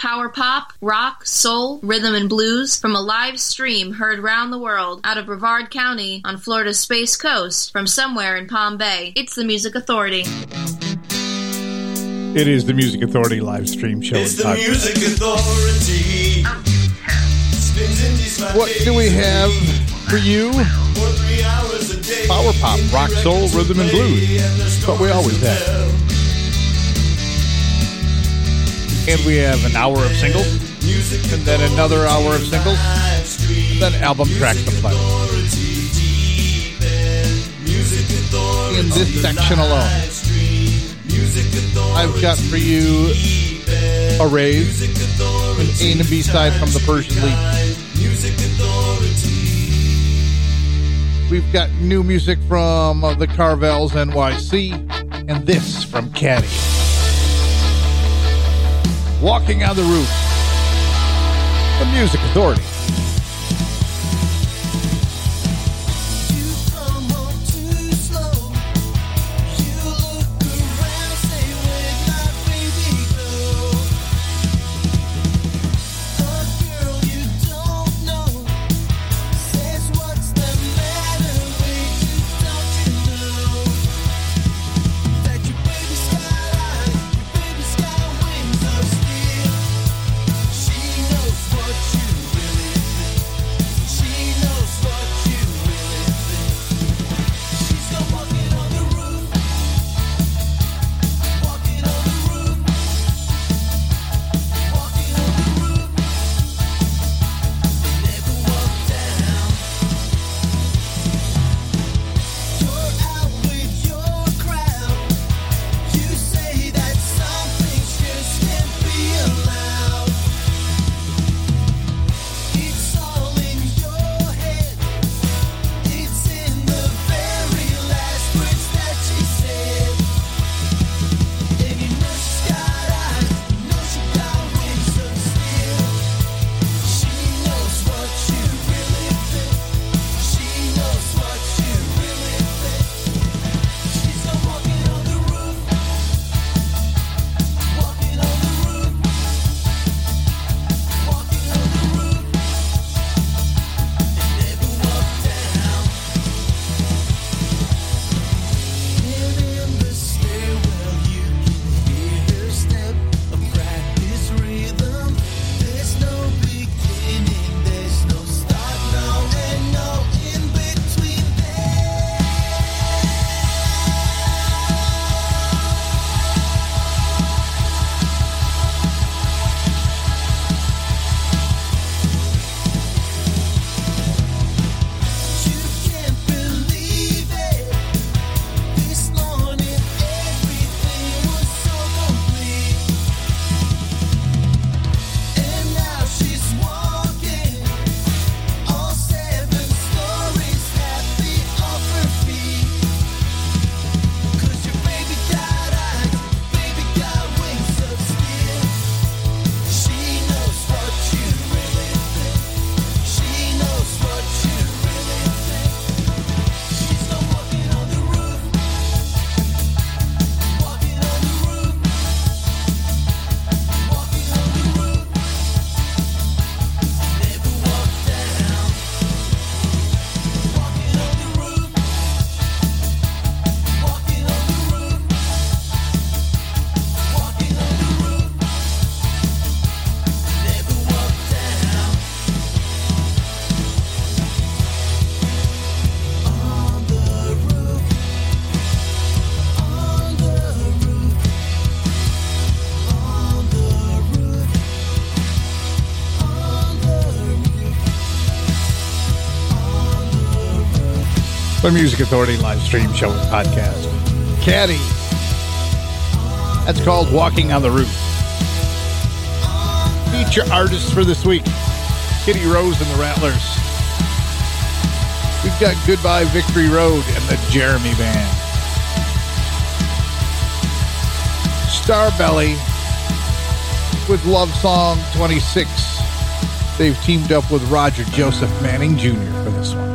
Power pop, rock, soul, rhythm, and blues from a live stream heard round the world out of Brevard County on Florida's Space Coast from somewhere in Palm Bay. It's the Music Authority. It is the Music Authority live stream show. It's the Music Authority. What do we have for you? Power pop, rock, soul, rhythm, and blues. But we always have. And we have an hour of singles, and then another hour of singles, and then album tracks to play. In this section alone, I've got for you a raise, an A and a B side from the Persian Leaps. We've got new music from uh, the Carvels NYC, and this from Caddy. Walking on the Roof. The Music Authority. The Music Authority live stream show and podcast. Caddy. That's called Walking on the Roof. Feature artists for this week Kitty Rose and the Rattlers. We've got Goodbye Victory Road and the Jeremy Band. Starbelly with Love Song 26. They've teamed up with Roger Joseph Manning Jr. for this one.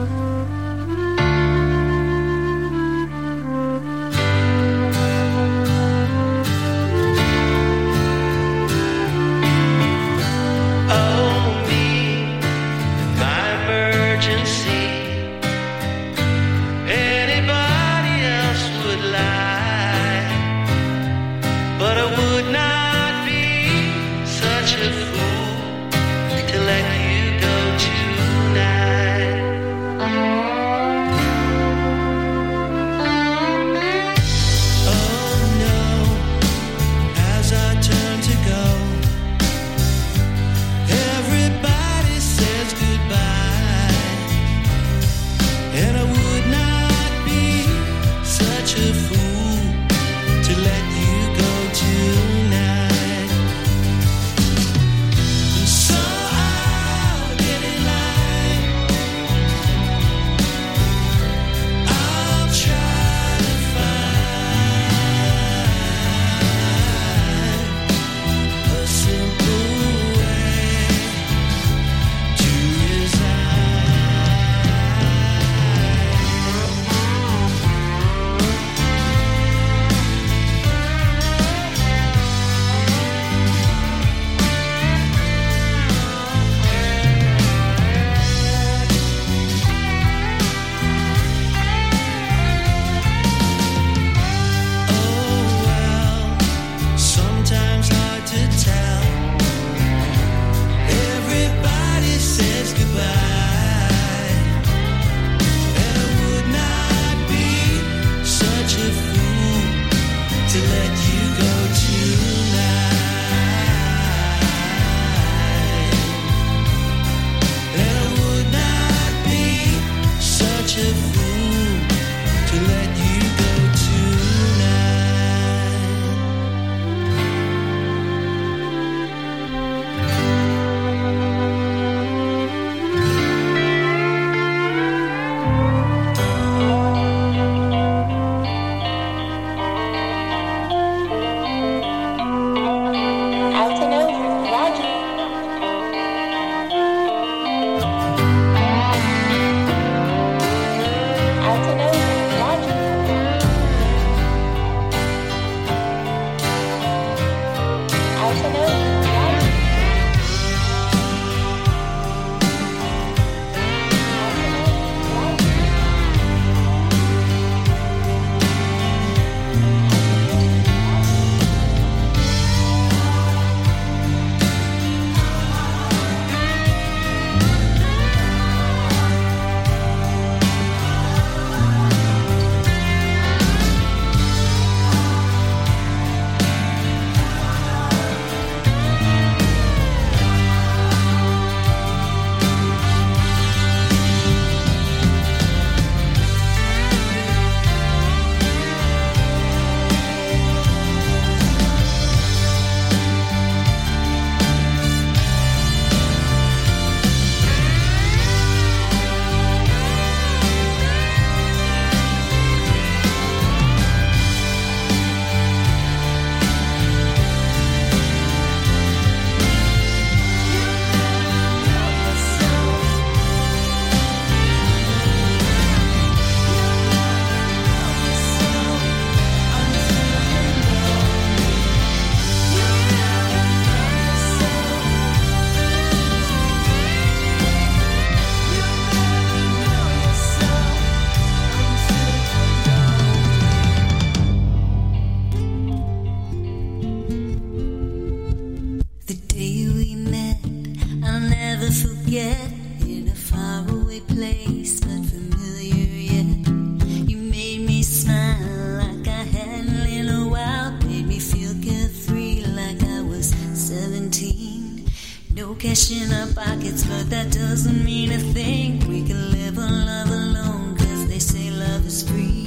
That doesn't mean a thing. We can live our love alone, cause they say love is free.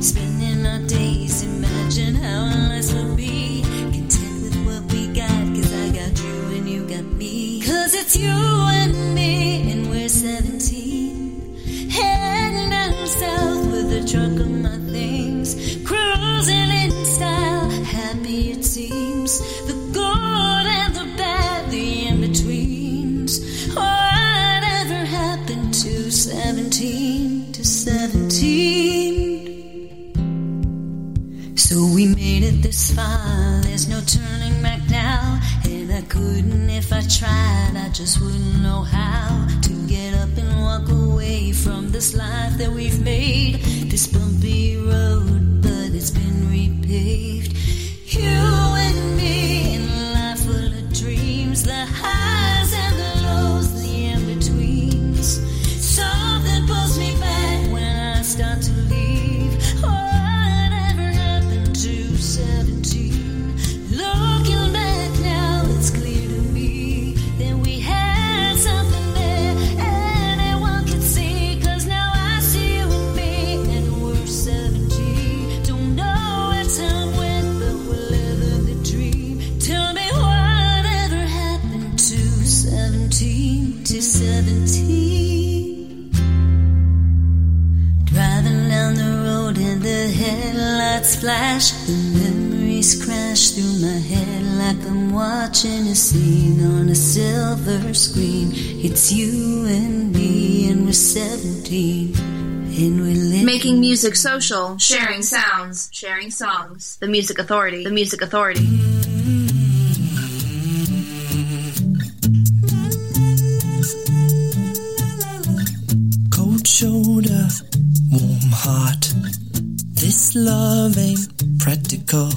Spending our days, imagine how our lives would be. Content with what we got, cause I got you and you got me. Cause it's you and me, and we're 17. Heading down south with the trunk of my things. Cruising in style, happy it seems. There's no turning back now. And I couldn't if I tried, I just wouldn't know how to get up and walk away from this life that we've made. This bumpy road, flash. The memories crash through my head like I'm watching a scene on a silver screen. It's you and me, and we're 17. And we're. Making music social, sharing sounds, sharing songs. The Music Authority. The Music Authority. Cold shoulder, warm heart. This love ain't practical.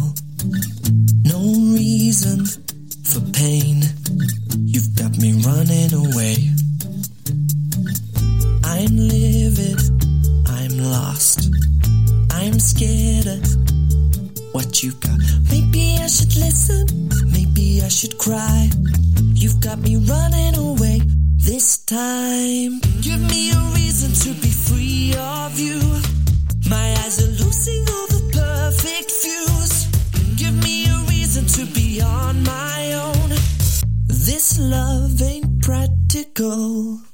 No reason for pain. You've got me running away. I'm livid, I'm lost. I'm scared of what you got. Maybe I should listen, maybe I should cry. You've got me running away this time. Give me a reason to be free of you. This love ain't practical.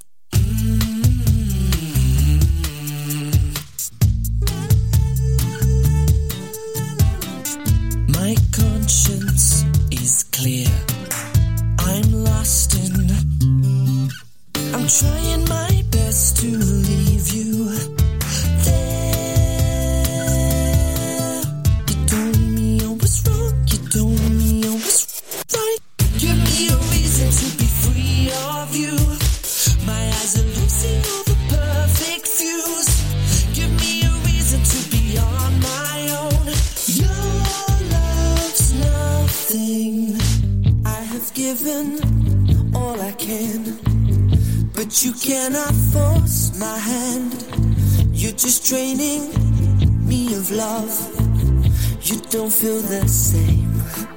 Draining me of love. You don't feel the same.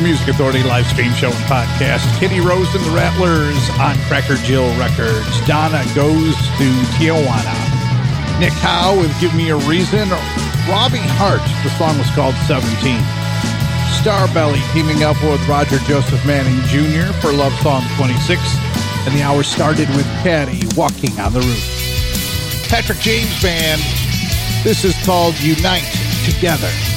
The Music Authority live stream show and podcast. Kitty Rose and the Rattlers on Cracker Jill Records. Donna goes to Tijuana. Nick Howe with Give Me a Reason. Robbie Hart, the song was called 17. Starbelly teaming up with Roger Joseph Manning Jr. for Love Song 26. And the hour started with Caddy walking on the roof. Patrick James Band. This is called Unite Together.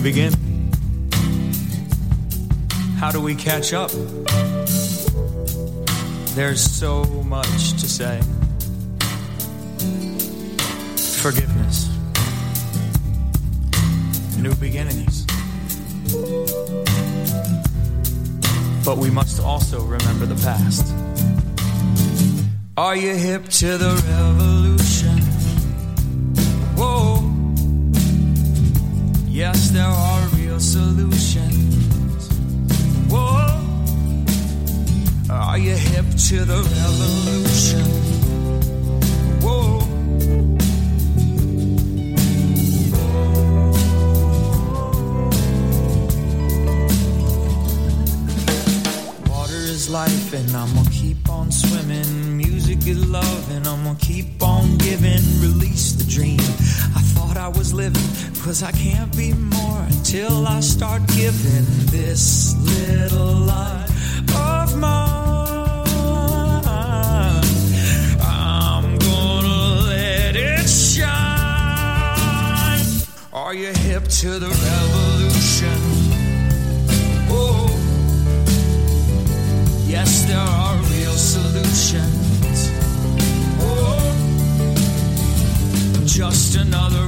We begin? How do we catch up? There's so much to say. Forgiveness. New beginnings. But we must also remember the past. Are you hip to the revolution? Yes, there are real solutions. Whoa. Are you hip to the revolution? Whoa. Water is life, and I'm gonna keep on swimming. Music is love, and I'm gonna keep on giving. Release the dream. I thought I was living, cause I can't be more until I start giving this little life of mine. I'm gonna let it shine. Are you hip to the revolution? Oh. Yes, there are real solutions. Oh, just another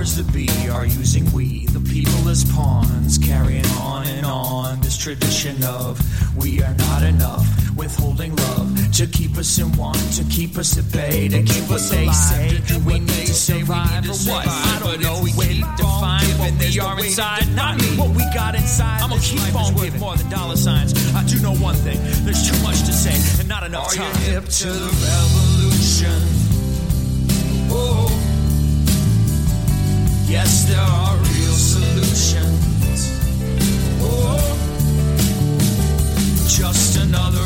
powers that be are using we, the people, as pawns, carrying on and on this tradition of we are not enough, withholding love to keep us in want, to keep us at bay, to keep us alive. Say to we need to survive or what? I don't know. We keep define what we are inside, not me. What we got inside. I'm gonna keep on giving more than dollar signs. I do know one thing: there's too much to say and not enough time. Are you hip to the revolution? Yes, there are real solutions. Oh, just another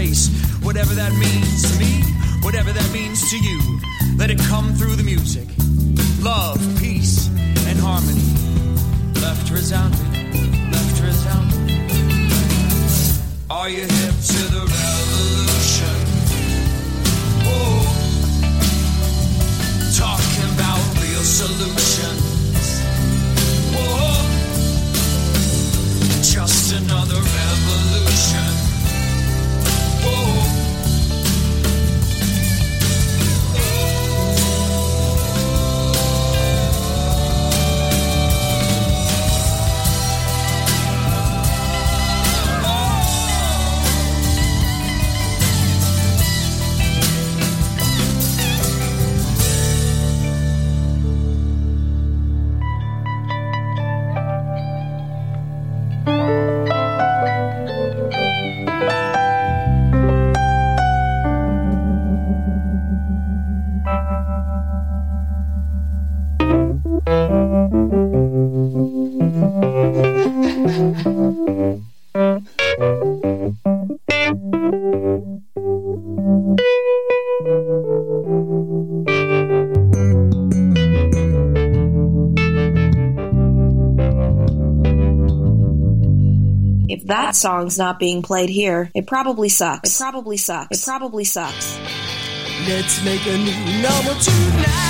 grace whatever that means to me whatever that means to you let it come through the music love peace and harmony left resounding, left resounding. Are you hip to the revolution? Oh, talking about real solutions. Oh, just another revolution. That song's not being played here, it probably sucks. It probably sucks. It probably sucks. Let's make a new number tonight.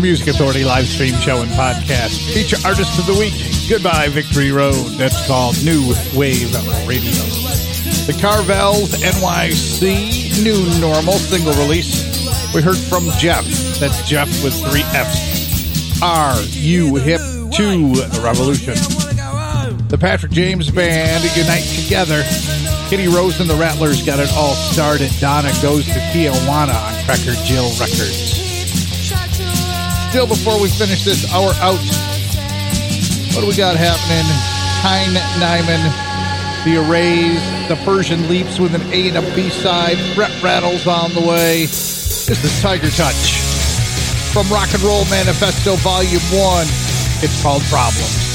Music Authority live stream show and podcast. Feature artist of the week. Goodbye, Victory Road. That's called New Wave Radio. The Carvels NYC New Normal single release. We heard from Jeff. That's Jeff with three F's. Are you hip to the revolution? The Patrick James Band unite together. Kitty Rose and the Rattlers got it all started. Donna goes to Tijuana on Cracker Jill Records. Still, before we finish this hour out, what do we got happening? Hein Nyman, the Arrays, the Persian Leaps with an A and a B side. Brett Rattles on the way. This is Tiger Touch from Rock and Roll Manifesto Volume 1. It's called Problems.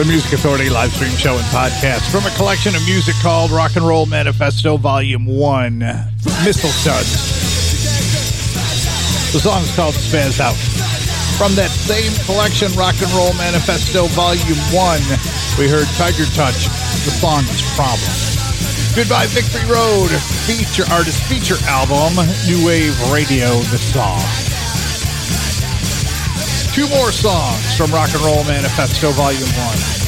The Music Authority live stream show and podcast from a collection of music called Rock and Roll Manifesto Volume 1 Missile Studs. The song is called Spaz Out. From that same collection, Rock and Roll Manifesto Volume 1, we heard Tiger Touch. The song is Problem. Goodbye Victory Road, feature artist feature album, New Wave Radio, the song. Two more songs from Rock and Roll Manifesto Volume 1.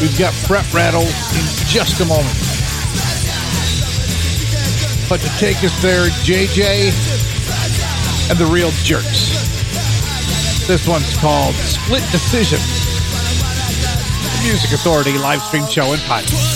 We've got Brett Rattles in just a moment. But to take us there, JJ and the Real Jerks. This one's called Split Decision. The Music Authority live stream show and podcast.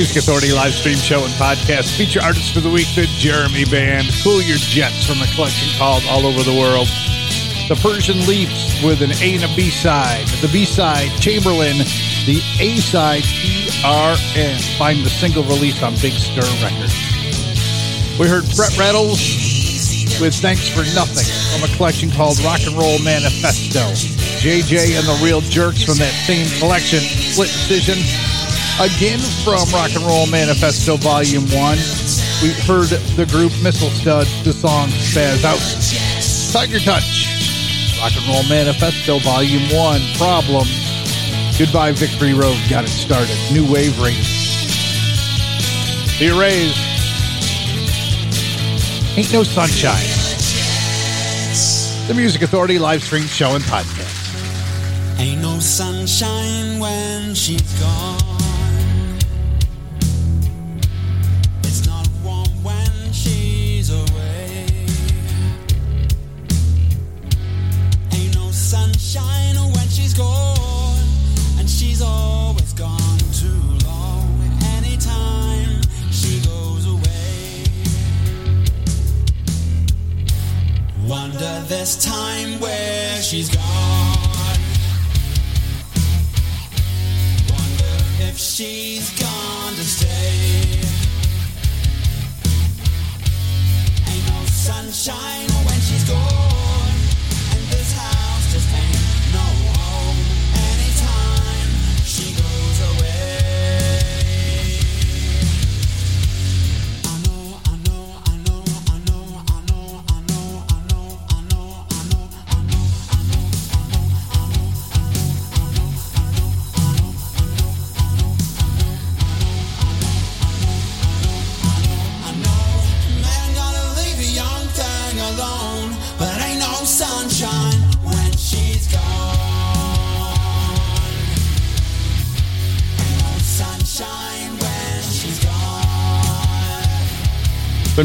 Music Authority live stream show and podcast. Feature artist for the week, the Jeremy Band. Cool Your Jets from a collection called All Over the World. The Persian Leaps with an A and a B side. The B side, Chamberlain. The A side, ERN. Find the single release on Big Stir Records. We heard Brett Rattles with Thanks for Nothing from a collection called Rock and Roll Manifesto. JJ and the Real Jerks from that same collection, Split Decision. Again from Rock and Roll Manifesto Volume 1. We heard the group Missile Stud, the song Spaz Out. Tiger Touch, Rock and Roll Manifesto Volume 1, Problem. Goodbye Victory Road got it started. New Wave Radio. The Arrays, Ain't No Sunshine. The Music Authority live stream show and podcast. Ain't no sunshine when she's gone.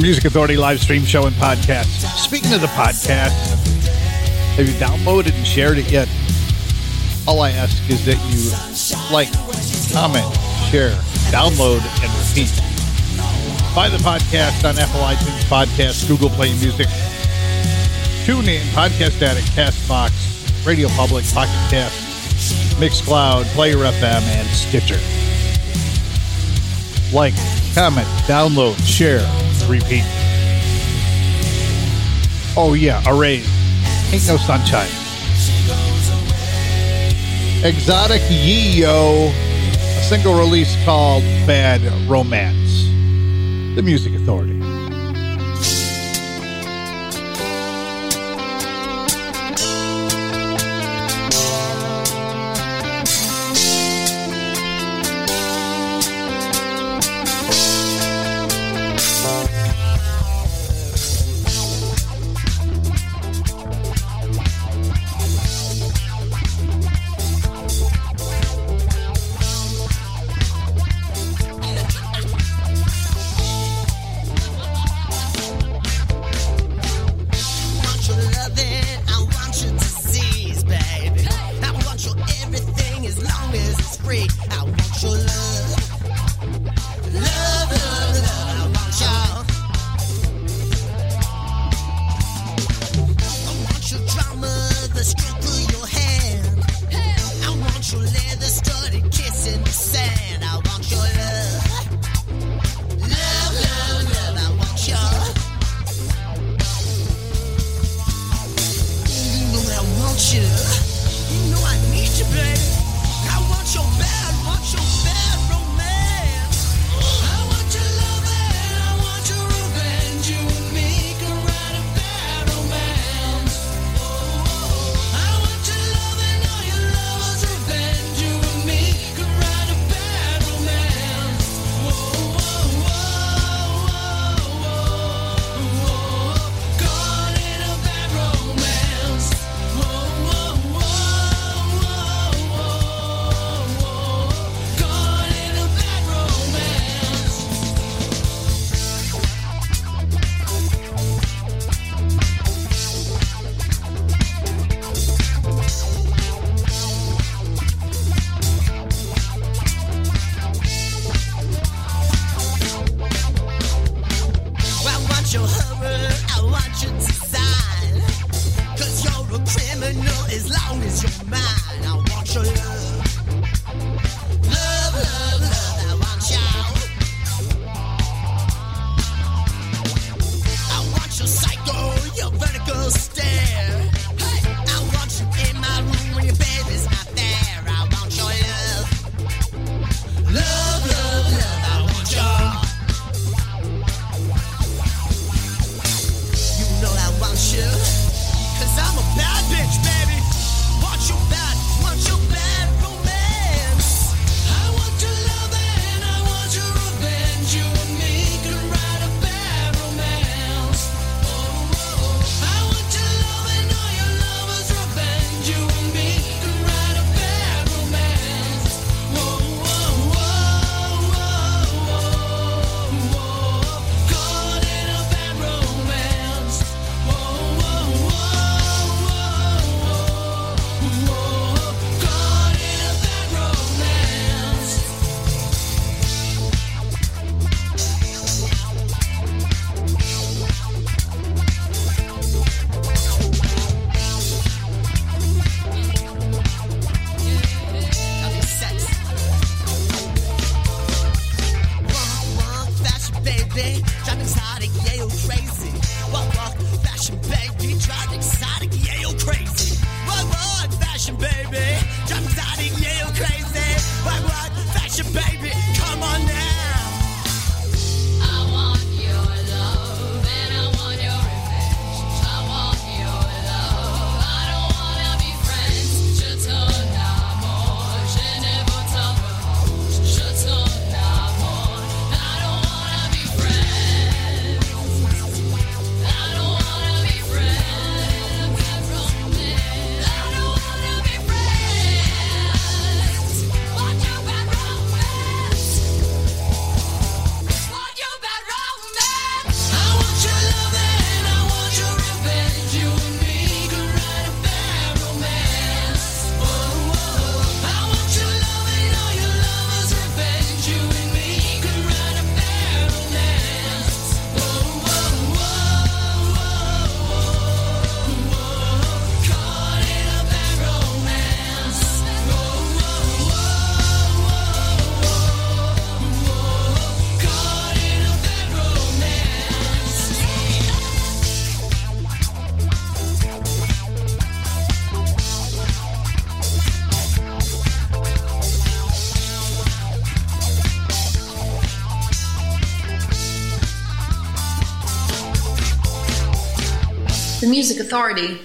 Music Authority live stream show and podcast. Speaking of the podcast, have you downloaded and shared it yet? All I ask is that you like, comment, share, download, and repeat. Find the podcast on Apple iTunes Podcast, Google Play Music, TuneIn, Podcast Addict, Castbox, Radio Public, Pocket Cast, Mixcloud, Player FM, and Stitcher. Like, comment, download, share, repeat. Oh yeah, arrays. Ain't no sunshine. Exotic Yeo, a single release called Bad Romance. The Music Authority. Authority